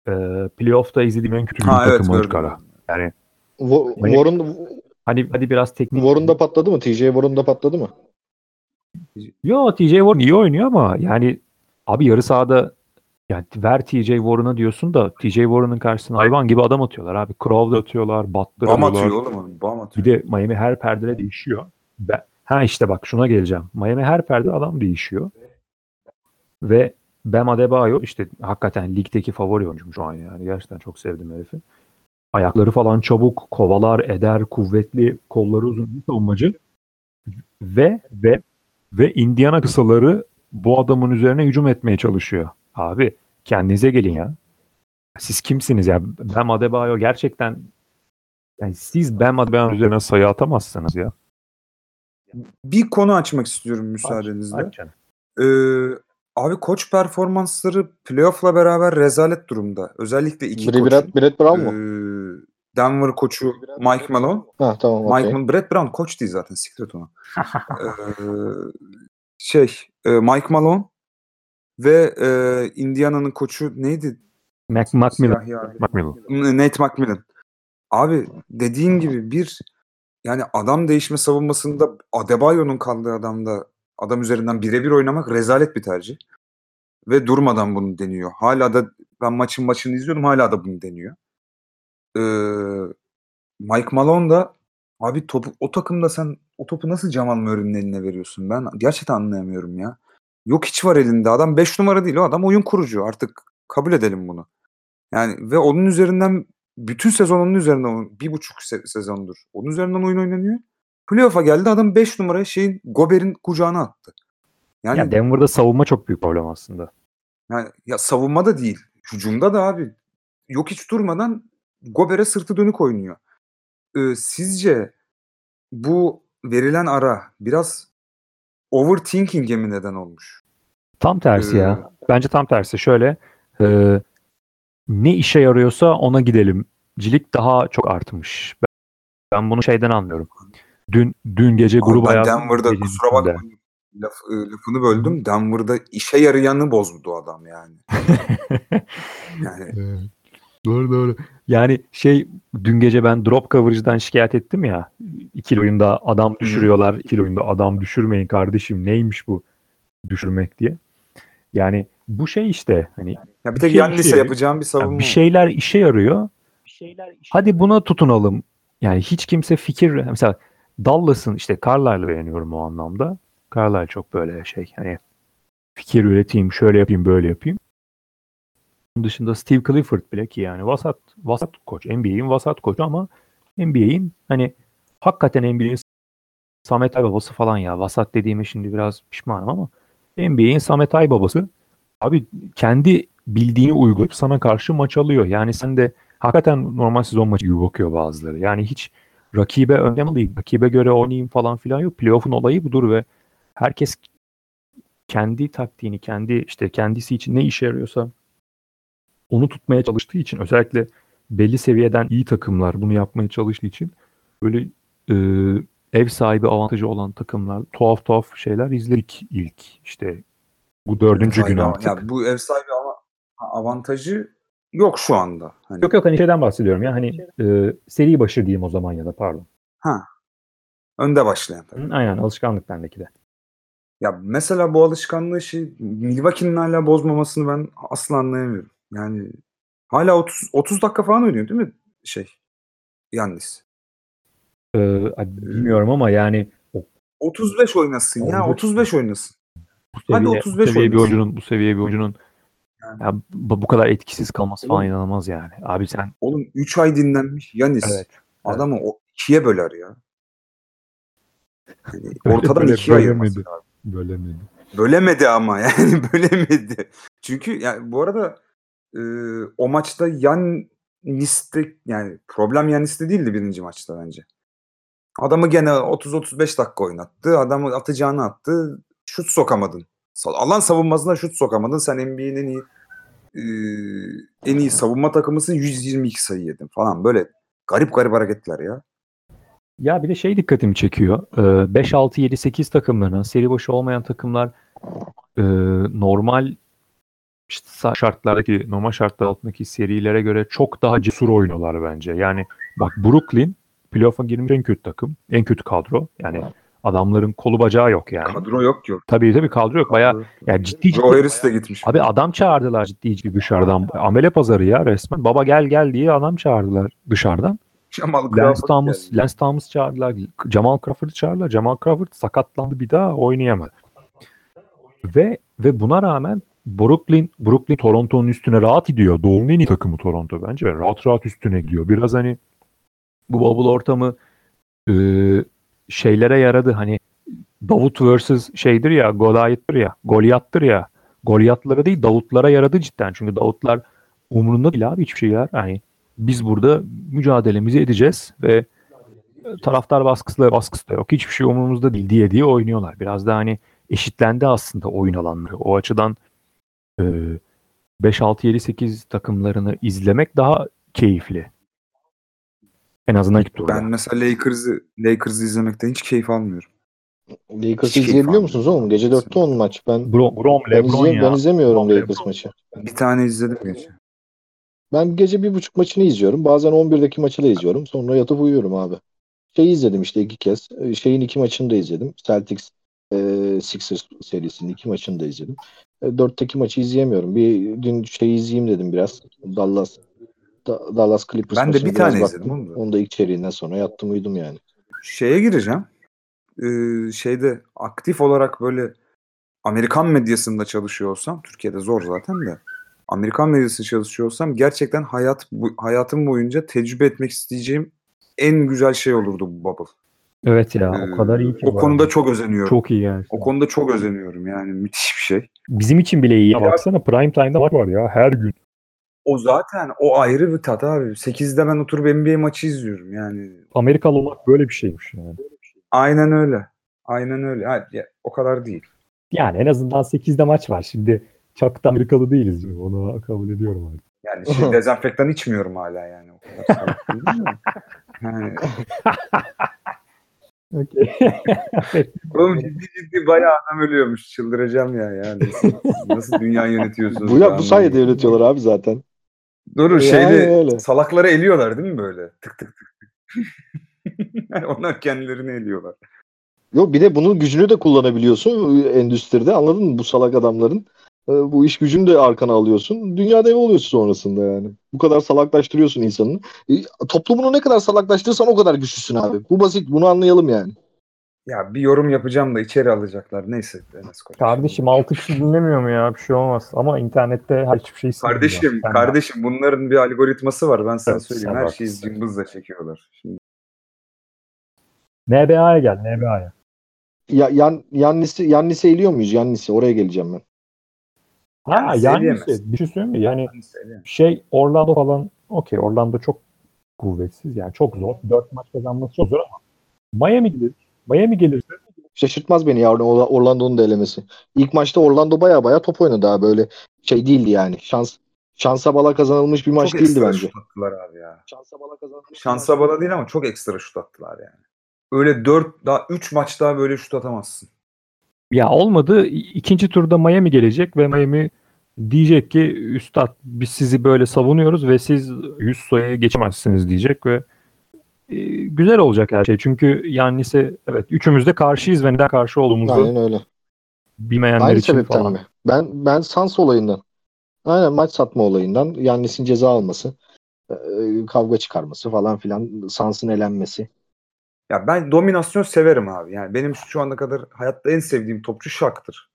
S4: Ee, playoff'ta izlediğim en kötü bir
S5: Ha evet
S4: takım açık
S5: gördüm.
S4: ara. Yani Miami-
S3: Warren,
S4: hadi hadi biraz teknik.
S3: Warren da patladı mı? TJ Warren da patladı mı?
S4: Yo TJ Warren iyi oynuyor ama yani abi yarı sahada yani ver TJ Warren'a diyorsun da TJ Warren'ın karşısına hayvan gibi adam atıyorlar abi. Crowder atıyorlar, Butler
S5: Bam
S4: alıyorlar.
S5: atıyor oğlum. Bam
S4: Bir
S5: atıyor.
S4: de Miami her perdede değişiyor. Ben, ha işte bak şuna geleceğim. Miami her perde adam değişiyor. Ve Bam Adebayo işte hakikaten ligdeki favori oyuncum şu an yani. Gerçekten çok sevdim herifi. Ayakları falan çabuk, kovalar, eder, kuvvetli, kolları uzun bir savunmacı. Ve ve ve Indiana kısaları bu adamın üzerine hücum etmeye çalışıyor. Abi kendinize gelin ya. Siz kimsiniz ya? Bam Adebayo gerçekten yani siz Bam Adebayo'nun üzerine sayı atamazsınız ya.
S5: Bir konu açmak istiyorum müsaadenizle.
S4: Aç.
S5: Ee, abi koç performansları playoff'la beraber rezalet durumda. Özellikle iki
S3: Brett,
S5: koçun.
S3: Brett Brown mu?
S5: Ee, Denver koçu Mike Malone.
S3: Ha tamam
S5: Mike
S3: okey.
S5: Malone, Brett Brown koç değil zaten. Siktir onu. Ee, şey e, Mike Malone ve e, Indiana'nın koçu neydi?
S4: Mac,
S5: abi.
S4: Macmillan.
S5: Nate McMillan. Abi dediğin gibi bir yani adam değişme savunmasında Adebayo'nun kaldığı adamda adam üzerinden birebir oynamak rezalet bir tercih. Ve durmadan bunu deniyor. Hala da ben maçın maçını izliyordum hala da bunu deniyor. Ee, Mike Malone da abi topu o takımda sen o topu nasıl Jamal Murray'nin eline veriyorsun? Ben gerçekten anlayamıyorum ya. Yok hiç var elinde. Adam 5 numara değil o adam oyun kurucu. Artık kabul edelim bunu. Yani ve onun üzerinden bütün sezon onun üzerinden bir buçuk se- sezondur. Onun üzerinden oyun oynanıyor. Playoff'a geldi adam 5 numarayı şeyin Gober'in kucağına attı. Yani
S4: Ya Denver'da savunma çok büyük problem aslında.
S5: yani ya savunmada değil, hücumda da abi yok hiç durmadan Gober'e sırtı dönük oynuyor. Ee, sizce bu verilen ara biraz overthinking'e mi neden olmuş?
S4: Tam tersi
S5: Ee,
S4: ya. Bence tam tersi. Şöyle e, ne işe yarıyorsa ona gidelim. Cilik daha çok artmış. Ben, ben bunu şeyden anlıyorum. Dün dün gece gruba
S5: ben
S4: yazdım.
S5: Denver'da kusura
S4: içinde.
S5: bakma laf, e, lafını böldüm. Denver'da işe yarayanı bozdu adam yani. Yani.
S4: Doğru doğru. Yani şey dün gece ben drop coverage'dan şikayet ettim ya. İkili oyunda adam düşürüyorlar. ikili oyunda adam düşürmeyin kardeşim. Neymiş bu düşürmek diye. Yani bu şey işte hani
S5: ya bir tek
S4: şey-
S5: Yannis'e
S4: şey-
S5: yapacağım bir savunma.
S4: bir şeyler işe yarıyor. Hadi buna tutunalım. Yani hiç kimse fikir mesela Dallas'ın işte Carlisle'ı beğeniyorum o anlamda. Carlisle çok böyle şey hani fikir üreteyim, şöyle yapayım, böyle yapayım. Dışında Steve Clifford bile ki yani vasat vasat koç. NBA'in vasat koçu ama NBA'in hani hakikaten NBA'in Samet Aybabası falan ya. Vasat dediğime şimdi biraz pişmanım ama NBA'in Samet Aybabası abi kendi bildiğini uygulayıp sana karşı maç alıyor. Yani sen de hakikaten normal sezon maçı gibi bakıyor bazıları. Yani hiç rakibe önlem alayım, rakibe göre oynayayım falan filan yok. Playoff'un olayı budur ve herkes kendi taktiğini, kendi işte kendisi için ne işe yarıyorsa onu tutmaya çalıştığı için özellikle belli seviyeden iyi takımlar bunu yapmaya çalıştığı için böyle e, ev sahibi avantajı olan takımlar tuhaf tuhaf şeyler izledik ilk işte bu dördüncü gün artık.
S5: Ya bu ev sahibi avantajı yok şu anda. Hani,
S6: Yok yok hani şeyden bahsediyorum ya hani e, seri başı diyeyim o zaman ya da pardon.
S5: Ha. Önde başlayan tabii.
S6: Aynen alışkanlık bendeki de.
S5: Ya mesela bu alışkanlığı şey Milwaukee'nin hala bozmamasını ben asla anlayamıyorum. Yani hala 30 30 dakika falan oynuyor değil mi şey Yannis?
S6: E, hani bilmiyorum ama yani o
S5: 35 oynasın ya
S6: Olur.
S5: 35 oynasın.
S4: bu
S5: Hadi
S4: seviye,
S5: 35
S4: bu seviye bir
S5: oynasın.
S4: oyuncunun bu seviye bir oyuncunun
S5: Yani.
S4: ya bu, kadar etkisiz kalması falan
S5: Oğlum.
S4: inanılmaz yani. Abi sen
S5: Oğlum 3 ay dinlenmiş Yanis.
S4: Evet,
S5: Adamı o ikiye böler ya. Yani ortadan
S6: böyle
S5: ikiye
S6: bölemedi. mi?
S5: Bölemedi ama yani bölemedi. Çünkü yani bu arada e, o maçta Yannis'te yani problem Yannis'te değildi birinci maçta bence. Adamı gene 30-35 dakika oynattı. Adamı atacağını attı. Şut sokamadın. Alan savunmasına şut sokamadın. Sen NBA'nin en iyi en iyi savunma takımısın 122 sayı yedin falan. Böyle garip garip hareketler ya.
S4: Ya bir de şey dikkatimi çekiyor. Ee, 5, 6, 7, 8 takımlarına seri başı olmayan takımlar normal işte şartlardaki normal şartlar altındaki serilere göre çok daha cesur oynuyorlar bence. Yani bak Brooklyn playoff'a girmiş en kötü takım. En kötü kadro. Yani adamların kolu bacağı yok yani.
S5: Kadro yok ki.
S4: Tabii tabii kadro yok.
S5: Kadro-
S4: yani ciddi
S5: Joe
S4: ciddi.
S5: Harris de gitmiş.
S4: Abi adam çağırdılar ciddi ciddi dışarıdan. Amele pazarı ya resmen. Baba gel gel diye adam çağırdılar dışarıdan.
S5: Jamal
S4: Lance Thomas,
S5: geldi.
S4: Lance Thomas çağırdılar. Jamal Crawford'ı çağırdılar. Jamal Crawford sakatlandı bir daha oynayamadı. Ve ve buna rağmen Brooklyn Brooklyn Toronto'nun üstüne rahat gidiyor. Doğu'nun en iyi takımı Toronto bence. Rahat rahat üstüne gidiyor. Biraz hani bu bubble ortamı e, şeylere yaradı. Hani Davut versus şeydir ya Goliath'tır ya Goliath'tır ya Goliath'lara değil Davutlara yaradı cidden. Çünkü Davutlar umurunda değil abi hiçbir şeyler. Hani biz burada mücadelemizi edeceğiz ve taraftar baskısı da, baskısı da yok. Hiçbir şey umurumuzda değil diye diye oynuyorlar. Biraz da hani eşitlendi aslında oyun alanları. O açıdan e, 5, 6, 7, 8 takımlarını izlemek daha keyifli. En azından ilk turda.
S5: Ben mesela Lakers'ı Lakers'ı izlemekten hiç keyif almıyorum.
S3: Lakers'ı
S5: Hiç keyif
S3: izleyebiliyor musunuz oğlum? Gece 4'te onun maç. Ben
S4: Brom, Brom,
S3: ben,
S4: Lebron
S3: izleyeyim,
S4: ya.
S3: ben izlemiyorum
S4: Lebron,
S3: Lakers
S4: Lebron.
S3: maçı.
S5: Bir tane izledim geçen.
S3: Ben gece bir buçuk maçını izliyorum. Bazen 11'deki maçı da izliyorum. Sonra yatıp uyuyorum abi. Şeyi izledim işte iki kez. Ee, Şeyin iki maçını da izledim. Celtics e, Sixers serisinin iki maçını da izledim. E, dörtteki maçı izleyemiyorum. Bir dün şey izleyeyim dedim biraz. Dallas Da- Dallas Clippers
S5: Ben de bir tane
S3: baktım.
S5: izledim oğlum da.
S3: Onu da ilk çeyreğinden sonra yattım uyudum yani.
S5: Şeye gireceğim. Ee, şeyde aktif olarak böyle Amerikan medyasında çalışıyor olsam, Türkiye'de zor zaten de. Amerikan medyasında çalışıyor olsam gerçekten hayat bu, hayatım boyunca tecrübe etmek isteyeceğim en güzel şey olurdu bu bubble.
S6: Evet ya
S5: Ee,
S6: o kadar iyi ki.
S5: O konuda
S6: arada.
S5: çok özeniyorum.
S6: çok iyi yani.
S5: O konuda çok özeniyorum yani müthiş bir şey.
S6: Bizim için bile iyi.
S5: Ya-
S6: Baksana prime time'da maç var ya her gün.
S5: O zaten o ayrı bir tat abi. 8'de ben oturup NBA maçı izliyorum yani.
S6: Amerikalı olmak böyle bir şeymiş yani.
S5: Aynen öyle. Aynen öyle. Ha, ya, o kadar değil.
S6: Yani en azından 8'de maç var. Şimdi çok da Amerikalı değiliz. diyor. Onu kabul ediyorum abi.
S5: Yani şey, dezenfektan içmiyorum hala yani. O kadar salak Yani, oğlum ciddi ciddi bayağı adam ölüyormuş. Çıldıracağım ya. Yani nasıl, dünya yönetiyorsunuz?
S3: Bu, ya, bu sayede yönetiyorlar abi zaten.
S5: Doğru
S3: Yani
S5: şeyde
S3: öyle.
S5: salakları eliyorlar değil mi böyle? Tık tık tık. Onlar kendilerini eliyorlar.
S3: Yok bir de bunun gücünü de kullanabiliyorsun endüstride anladın mı? Bu salak adamların bu iş gücünü de arkana alıyorsun. Dünya devi oluyorsun sonrasında yani. Bu kadar salaklaştırıyorsun insanı. E, toplumunu ne kadar salaklaştırırsan o kadar güçlüsün abi. Bu basit bunu anlayalım yani.
S5: Ya bir yorum yapacağım da içeri alacaklar. Neyse.
S6: Kardeşim 6 kişi dinlemiyor mu ya? Bir şey olmaz. Ama internette her hiçbir şey.
S5: Kardeşim,
S6: Sen-
S5: kardeşim bunların bir algoritması var. Ben sana
S6: Evet,
S5: söyleyeyim. Her şeyi cımbızla çekiyorlar. Şimdi
S6: NBA'ya gel NBA'ya.
S3: Ya, yan, Yannis'i Yannis'i eğiliyor muyuz? Yannis'i oraya geleceğim ben.
S6: Ha
S5: Yani
S6: yani
S5: söyleyemez.
S6: bir şey söyleyeyim mi? Yani şey Orlando falan okey Orlando çok kuvvetsiz yani çok zor. 4 maç kazanması çok zor ama Miami gelir. Miami gelirse
S3: Şaşırtmaz beni ya Or- Orlando'nun da elemesi. İlk maçta Orlando baya baya top oynadı ha böyle şey değildi yani. Şans şansa bala kazanılmış bir maç
S5: çok
S3: değildi
S5: ekstra
S3: bence.
S5: şut attılar abi ya.
S3: Şansa bala kazanılmış.
S5: Şansa bala değil ama çok ekstra şut attılar yani. Öyle 4 daha 3 maç daha böyle şut atamazsın.
S4: Ya olmadı. İkinci turda Miami gelecek ve Miami diyecek ki üstad biz sizi böyle savunuyoruz ve siz 100 sayıya geçemezsiniz diyecek ve e, güzel olacak her şey. Çünkü Yannis'e evet üçümüz de karşıyız ve neden karşı olduğumuzu
S3: Aynen öyle.
S4: bilmeyenler
S3: Aynı
S4: için falan.
S3: mi? Ben ben Sans olayından. Aynen maç satma olayından. Yannis'in ceza alması. e, kavga çıkarması falan filan. Sans'ın elenmesi.
S5: Ya ben dominasyon severim abi. Yani benim şu ana kadar hayatta en sevdiğim topçu Şak'tır.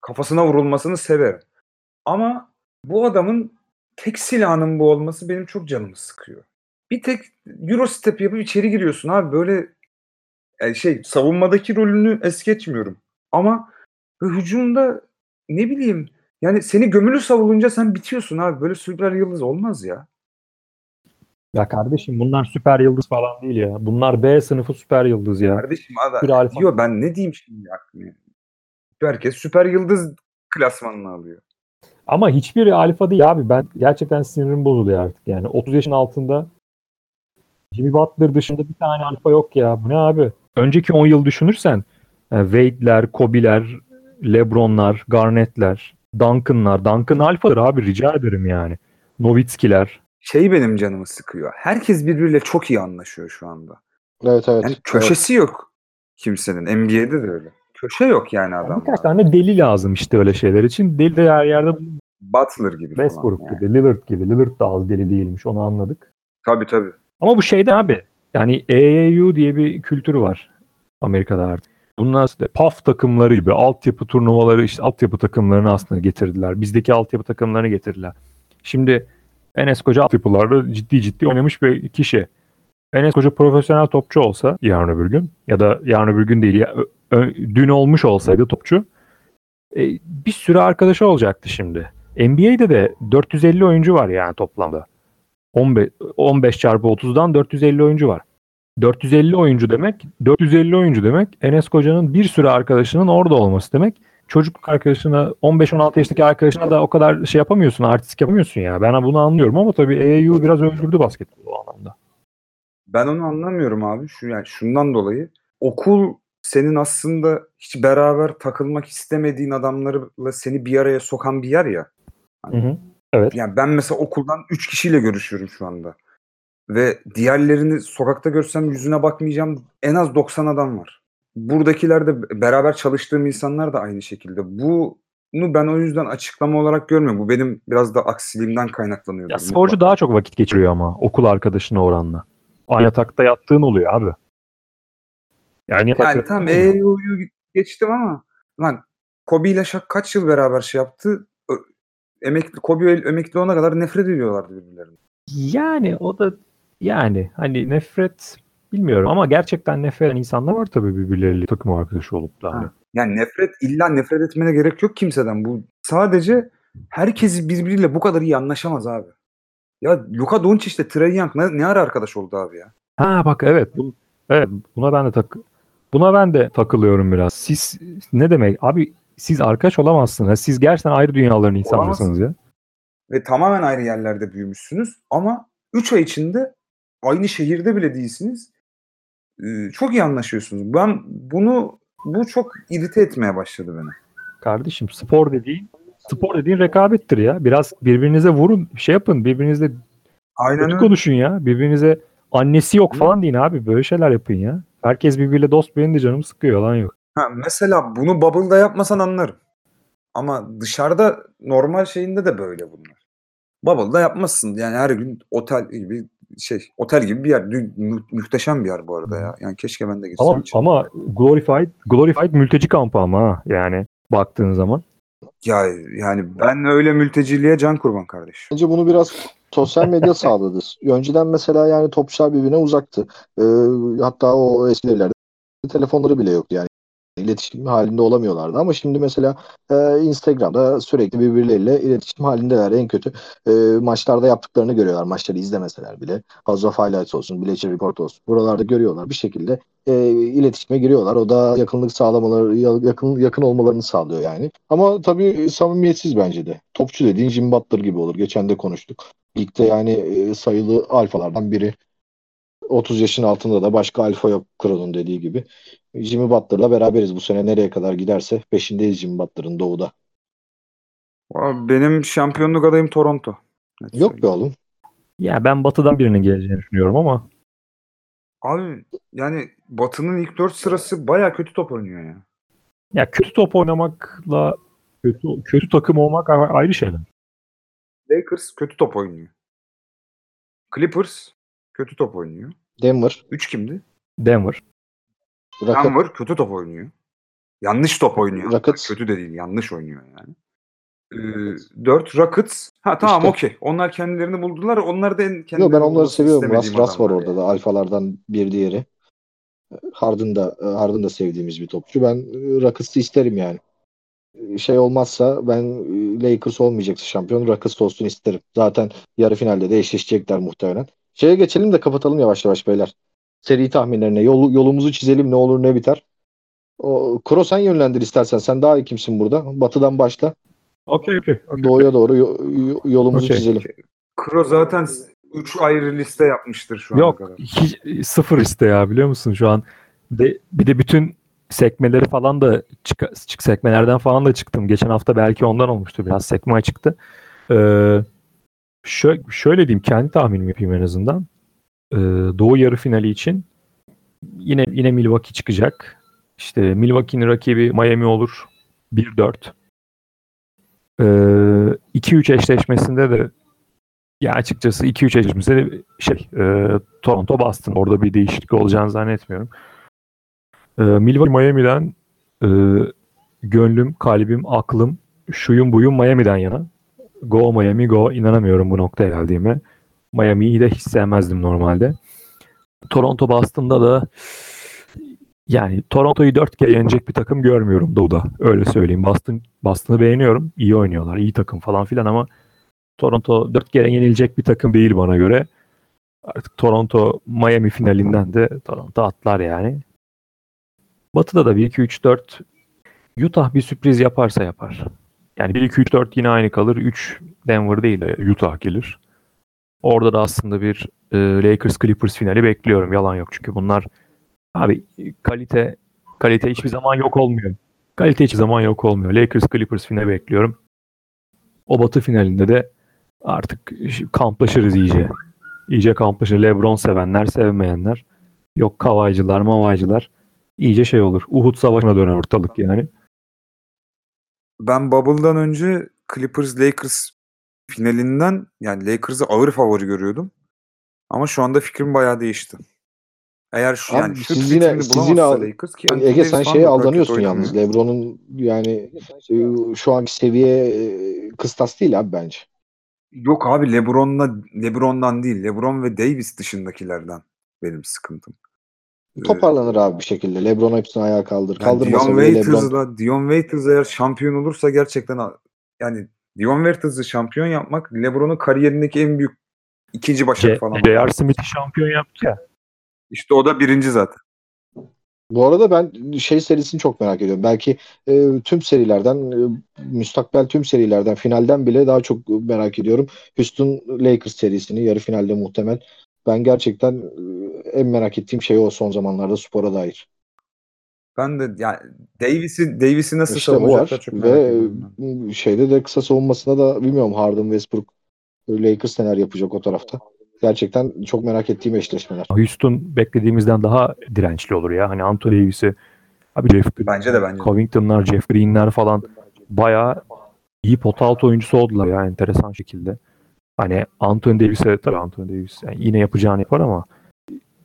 S5: Kafasına vurulmasını severim. Ama bu adamın tek silahının bu olması benim çok canımı sıkıyor. Bir tek Euro step yapıp içeri giriyorsun abi. Böyle yani şey savunmadaki rolünü es geçmiyorum. Ama hücumda ne bileyim yani seni gömülü savununca sen bitiyorsun abi. Böyle süper yıldız olmaz ya.
S6: Ya kardeşim bunlar süper yıldız falan değil ya. Bunlar B sınıfı süper yıldız ya.
S5: Kardeşim adam
S6: alfa.
S5: diyor ben ne diyeyim şimdi aklıma. Herkes süper yıldız klasmanını alıyor.
S6: Ama hiçbiri alfa değil abi. Ben gerçekten sinirim bozuluyor artık. Yani 30 yaşın altında Jimmy Butler dışında bir tane alfa yok ya. Bu ne abi?
S4: Önceki 10 yıl düşünürsen e, Wade'ler, Kobe'ler, LeBron'lar, Garnett'ler, Duncan'lar. Duncan alfadır abi rica ederim yani. Nowitzki'ler.
S5: Şey benim canımı sıkıyor. Herkes birbiriyle çok iyi anlaşıyor şu anda.
S3: Evet evet.
S5: Yani
S3: evet.
S5: köşesi yok kimsenin. NBA'de de öyle. Köşe yok yani
S6: Yani
S5: adam.
S6: birkaç tane deli lazım işte öyle şeyler için. Deli de her yerde
S5: Butler gibi falan.
S6: Westbrook
S5: yani.
S6: gibi, Lillard gibi. Lillard da az deli değilmiş onu anladık.
S5: Tabii tabii.
S4: Ama bu şeyde abi yani AAU diye bir kültür var Amerika'da artık. Bunlar işte PAF takımları gibi altyapı turnuvaları işte altyapı takımlarını aslında getirdiler. Bizdeki altyapı takımlarını getirdiler. Şimdi Enes Koca altyapılarda ciddi ciddi oynamış bir kişi. Enes Koca profesyonel topçu olsa yarın öbür gün ya da yarın öbür gün değil ya, ö- dün olmuş olsaydı topçu e, bir sürü arkadaşı olacaktı şimdi. NBA'de de 450 oyuncu var yani toplamda. 15, 15 çarpı 30'dan 450 oyuncu var. 450 oyuncu demek, 450 oyuncu demek Enes Koca'nın bir sürü arkadaşının orada olması demek. Çocukluk arkadaşına, 15-16 yaşındaki arkadaşına da o kadar şey yapamıyorsun, artistik yapamıyorsun ya. Ben bunu anlıyorum ama tabii AAU biraz öldürdü basketbolu o anlamda.
S5: Ben onu anlamıyorum abi. Şu yani şundan dolayı okul senin aslında hiç beraber takılmak istemediğin adamlarla seni bir araya sokan bir yer ya.
S6: Hı hı. Evet.
S5: Yani ben mesela okuldan 3 kişiyle görüşüyorum şu anda. Ve diğerlerini sokakta görsem yüzüne bakmayacağım en az 90 adam var. Buradakiler de beraber çalıştığım insanlar da aynı şekilde. Bunu ben o yüzden açıklama olarak görmüyorum. Bu benim biraz da aksiliğimden kaynaklanıyor.
S4: Ya sporcu daha çok vakit geçiriyor ama okul arkadaşına oranla. Aynı yatakta yattığın oluyor abi. Yani,
S5: Yani tamam EU'yu geçtim ama lan Kobe ile Shaq kaç yıl beraber şey yaptı? Emekli Kobe emekli olana kadar nefret ediyorlardı birbirlerine.
S4: Yani o da yani hani nefret bilmiyorum ama gerçekten nefret eden insanlar var tabii birbirleriyle takım arkadaşı olup da. hani.
S5: Ha. Yani nefret illa nefret etmene gerek yok kimseden. Bu sadece herkes birbiriyle bu kadar iyi anlaşamaz abi. Ya Luka Doncic ile Trae Young ne, ne ara arkadaş oldu abi ya?
S4: Ha bak evet bu evet buna ben de tak buna ben de takılıyorum biraz. Siz ne demek abi siz arkadaş olamazsınız. Siz gerçekten ayrı dünyaların insanlarsınız ya.
S5: Ve tamamen ayrı yerlerde büyümüşsünüz ama 3 ay içinde aynı şehirde bile değilsiniz. Ee, çok iyi anlaşıyorsunuz. Ben bunu bu çok irite etmeye başladı beni.
S4: Kardeşim spor dediğin spor dediğin rekabettir ya. Biraz birbirinize vurun, şey yapın. Birbirinizle
S5: Aynen
S4: konuşun ya. Birbirinize annesi yok falan deyin abi. Böyle şeyler yapın ya. Herkes birbiriyle dost benim de canımı sıkıyor yalan yok.
S5: Ha, mesela bunu bubble'da yapmasan anlarım. Ama dışarıda normal şeyinde de böyle bunlar. Bubble'da yapmazsın. Yani her gün otel gibi şey otel gibi bir yer. Dü- mü- muhteşem bir yer bu arada ya. Yani keşke ben de gitsem.
S4: Ama,
S5: için.
S4: ama glorified, glorified mülteci kampı ama ha, yani baktığın zaman.
S5: Ya yani ben öyle mülteciliğe can kurban kardeş.
S3: Bence bunu biraz sosyal medya sağladı. Önceden mesela yani topçular birbirine uzaktı. Ee, hatta o eski devlerde telefonları bile yoktu yani. İletişim halinde olamıyorlardı. Ama şimdi mesela e, Instagram'da sürekli birbirleriyle iletişim halindeler. En kötü e, maçlarda yaptıklarını görüyorlar. Maçları izlemeseler bile. House of Highlights olsun Bleacher Report olsun buralarda görüyorlar. Bir şekilde e, iletişime giriyorlar. O da yakınlık sağlamaları yakın yakın olmalarını sağlıyor yani. Ama tabii samimiyetsiz bence de. Topçu dediğin Jim Butler gibi olur. Geçen de konuştuk. Ligde yani e, sayılı alfalardan biri. 30 yaşın altında da başka alfa yok Kron'un dediği gibi. Jimmy Butler'la beraberiz bu sene nereye kadar giderse peşindeyiz Jimmy Butler'ın doğuda.
S5: Abi Benim şampiyonluk adayım Toronto. Net
S3: Yok be
S5: söyleyeyim.
S3: oğlum.
S4: Ya ben batıdan birinin geleceğini düşünüyorum ama
S5: Abi yani Batı'nın ilk dört sırası baya kötü top oynuyor ya.
S4: ya kötü top oynamakla kötü kötü takım olmak ayrı şeyler.
S5: Lakers kötü top oynuyor. Clippers kötü top oynuyor.
S3: Denver,
S5: 3 kimdi?
S4: Denver.
S3: Rocket,
S5: Denver kötü top oynuyor. Yanlış top oynuyor.
S3: Rockets.
S5: Kötü de değil, yanlış oynuyor yani. Ee, 4 Rockets. Ha tamam
S3: İşte.
S5: okey. Onlar kendilerini buldular. Onlar da kendilerini
S3: ben onları seviyorum. Ras, Ras var orada
S5: yani.
S3: da alfalardan bir diğeri. Harden da Harden da sevdiğimiz bir topçu. Ben e, Rockets'ı isterim yani. E, Şey olmazsa ben e, Lakers olmayacaksa şampiyon Rockets olsun isterim. Zaten yarı finalde de eşleşecekler muhtemelen. Şeye geçelim de kapatalım yavaş yavaş beyler. Seri tahminlerine yol, yolumuzu çizelim ne olur ne biter. O, Kuro sen yönlendir istersen. Sen daha iyi kimsin burada? Batıdan başla.
S4: Okey okey. okey.
S3: Doğuya doğru yo- yo- yolumuzu
S4: Okey.
S3: çizelim.
S5: Kro zaten 3 ayrı liste yapmıştır şu ana
S4: Yok
S5: kadar.
S4: hiç, sıfır iste ya biliyor musun şu an. De, bir de bütün sekmeleri falan da çık, çık sekmelerden falan da çıktım. Geçen hafta belki ondan olmuştu biraz sekme çıktı. Ee, şöyle, şöyle diyeyim kendi tahminimi yapayım en azından. Ee, Doğu yarı finali için yine yine Milwaukee çıkacak. İşte Milwaukee'nin rakibi Miami olur 1-4. Ee, 2-3 eşleşmesinde de ya açıkçası 2-3 eşleşmesinde de şey e, Toronto Boston orada bir değişiklik olacağını zannetmiyorum. E, Milwaukee Miami'den e, gönlüm, kalbim, aklım şuyum buyum Miami'den yana. Go Miami go inanamıyorum bu noktaya geldiğime. Miami'yi de hiç sevmezdim normalde. Toronto Boston'da da yani Toronto'yu 4 kere yenecek bir takım görmüyorum Doğu'da. Öyle söyleyeyim. Boston Boston'ı beğeniyorum. İyi oynuyorlar. iyi takım falan filan ama Toronto 4 kere yenilecek bir takım değil bana göre. Artık Toronto Miami finalinden de Toronto atlar yani. Batı'da da 1-2-3-4 Utah bir sürpriz yaparsa yapar. Yani 1-2-3-4 yine aynı kalır. 3 Denver değil de Utah gelir. Orada da aslında bir e, Lakers Clippers finali bekliyorum. Yalan yok çünkü bunlar abi kalite kalite hiçbir zaman yok olmuyor. Kalite hiçbir zaman yok olmuyor. Lakers Clippers finali bekliyorum. O batı finalinde de artık kamplaşırız iyice. İyice kamplaşır. Lebron sevenler, sevmeyenler. Yok kavaycılar, mavaycılar. İyice şey olur. Uhud Savaşı'na döner ortalık yani.
S5: Ben Bubble'dan önce Clippers Lakers finalinden yani Lakers'ı ağır favori görüyordum. Ama şu anda fikrim bayağı değişti. Eğer şu
S3: Abi
S5: yani şut
S3: siz yine- siz yine-
S5: Lakers ki Anthony
S3: Ege sen şeye aldanıyorsun yalnız. LeBron'un yani şu anki seviye e, kıstas değil abi bence.
S5: Yok abi LeBron'la LeBron'dan değil. LeBron ve Davis dışındakilerden benim sıkıntım.
S3: Toparlanır abi bir şekilde. LeBron hepsini ayağa kaldır.
S5: Yani
S3: Kaldırmasa
S5: Dion Waiters'la Dion Waiters eğer şampiyon olursa gerçekten yani Dion Waiters'ı şampiyon yapmak LeBron'un kariyerindeki en büyük ikinci başarı
S4: C-
S5: falan.
S4: J.R. Smith'i şampiyon yaptı ya.
S5: İşte o da birinci zaten.
S3: Bu arada ben şey serisini çok merak ediyorum. Belki e, tüm serilerden, e, müstakbel tüm serilerden, finalden bile daha çok merak ediyorum. Houston Lakers serisini yarı finalde muhtemel. Ben gerçekten e, en merak ettiğim şey o son zamanlarda spora dair.
S5: Ben de yani Davis'i Davis'i nasıl
S3: İşte
S5: savunacaklar
S3: var
S5: çok merak
S3: ve
S5: ediyorum.
S3: şeyde de kısa savunmasına da bilmiyorum Harden Westbrook Lakers neler yapacak o tarafta. Gerçekten çok merak ettiğim eşleşmeler.
S4: Houston beklediğimizden daha dirençli olur ya. Hani Anthony Davis'i abi Jeff Green,
S5: Bence de, bence.
S4: Covington'lar, Jeff Green'ler falan bayağı iyi pot altı oyuncusu oldular ya enteresan şekilde. Hani Anthony Davis'e tabii Anthony Davis yani yine yapacağını yapar ama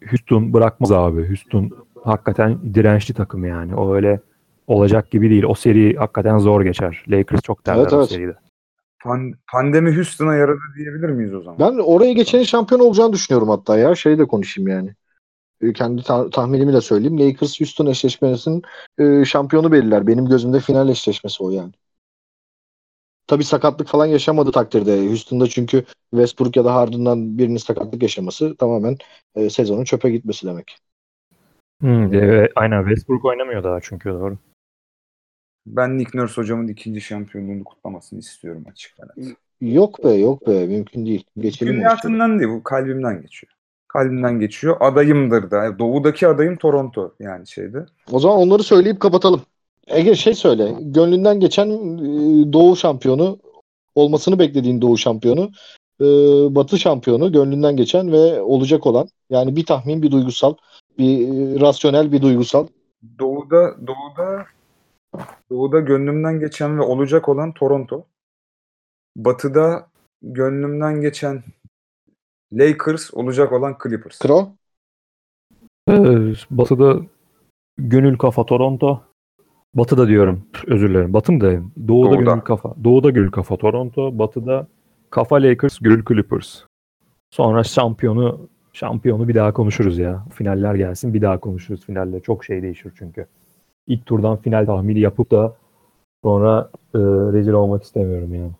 S4: Houston bırakmaz abi. Houston hakikaten dirençli takım yani. O öyle olacak gibi değil. O seri hakikaten zor geçer. Lakers çok derler
S3: Evet,
S4: o
S3: evet.
S4: seride.
S5: Pan- pandemi Houston'a yaradı diyebilir miyiz o zaman?
S3: Ben oraya geçenin şampiyon olacağını düşünüyorum hatta ya. Şeyi de konuşayım yani. E, Kendi ta- tahminimi de söyleyeyim. Lakers Houston eşleşmesinin e, şampiyonu belirler. Benim gözümde final eşleşmesi o yani. Tabii sakatlık falan yaşamadı takdirde. Houston'da çünkü Westbrook ya da Harden'dan birinin sakatlık yaşaması tamamen e, sezonun çöpe gitmesi demek.
S4: Hmm, evet, aynen Westbrook oynamıyor daha çünkü doğru.
S5: Ben Nick Nurse hocamın ikinci şampiyonluğunu kutlamasını istiyorum açık net.
S3: Yok be yok be mümkün değil. Geçelim.
S5: Dünyasından değil bu kalbimden geçiyor. Kalbimden geçiyor. Adayımdır da. Doğudaki adayım Toronto yani şeyde.
S3: O zaman onları söyleyip kapatalım. Ege şey söyle. Gönlünden geçen e, Doğu şampiyonu olmasını beklediğin Doğu şampiyonu, e, Batı şampiyonu gönlünden geçen ve olacak olan yani bir tahmin, bir duygusal, bir e, rasyonel, bir duygusal.
S5: Doğuda Doğuda Doğuda gönlümden geçen ve olacak olan Toronto. Batıda gönlümden geçen Lakers, olacak olan Clippers.
S3: Kro.
S4: Ee, Batı'da gönül kafa Toronto. Batı'da diyorum. Özür dilerim. Batı mı diyeyim? Doğu'da,
S5: Doğuda.
S4: gönül kafa. Doğu'da gönül kafa Toronto. Batı'da kafa Lakers, gönül Clippers. Sonra şampiyonu şampiyonu bir daha konuşuruz ya. Finaller gelsin bir daha konuşuruz finalle. Çok şey değişir çünkü. İlk turdan final tahmini yapıp da sonra e, rezil olmak istemiyorum yani.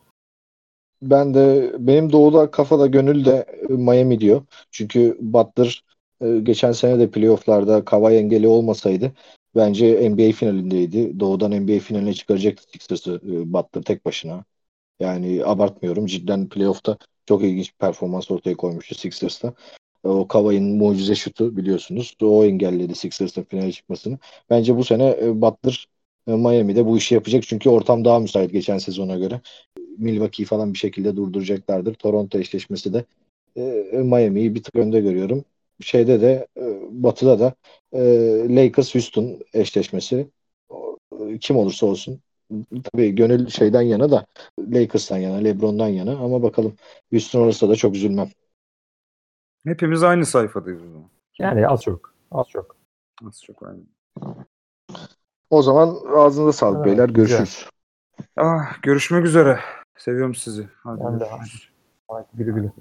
S3: Ben de benim doğuda kafada gönül de e, Miami diyor. Çünkü Butler e, geçen sene de playofflarda Kawhi engeli olmasaydı bence NBA finalindeydi. Doğudan NBA finaline çıkaracaktı Sixers'ı e, Butler tek başına. Yani abartmıyorum. Cidden playoff'ta çok ilginç bir performans ortaya koymuştu Sixers'ta. E, O Kawhi'nin mucize şutu biliyorsunuz. O engelledi Sixers'ın finale çıkmasını. Bence bu sene e, Butler e, Miami'de bu işi yapacak. Çünkü ortam daha müsait geçen sezona göre. Milwaukee'yi falan bir şekilde durduracaklardır. Toronto eşleşmesi de Miami'yi bir tık önde görüyorum. Şeyde de Batı'da da Lakers Houston eşleşmesi kim olursa olsun tabii gönül şeyden yana da Lakers'tan yana, LeBron'dan yana ama bakalım Houston olursa da çok üzülmem.
S5: Hepimiz aynı sayfadayız o zaman.
S4: Yani az çok. Az çok.
S5: Nasıl çok aynı.
S3: O zaman ağzınıza sağlık
S4: Evet,
S3: beyler.
S4: güzel.
S3: Görüşürüz.
S5: Ah, görüşmek üzere. Seviyorum sizi. Hadi
S4: Ben de.
S5: görüşürüz.
S4: Güle güle.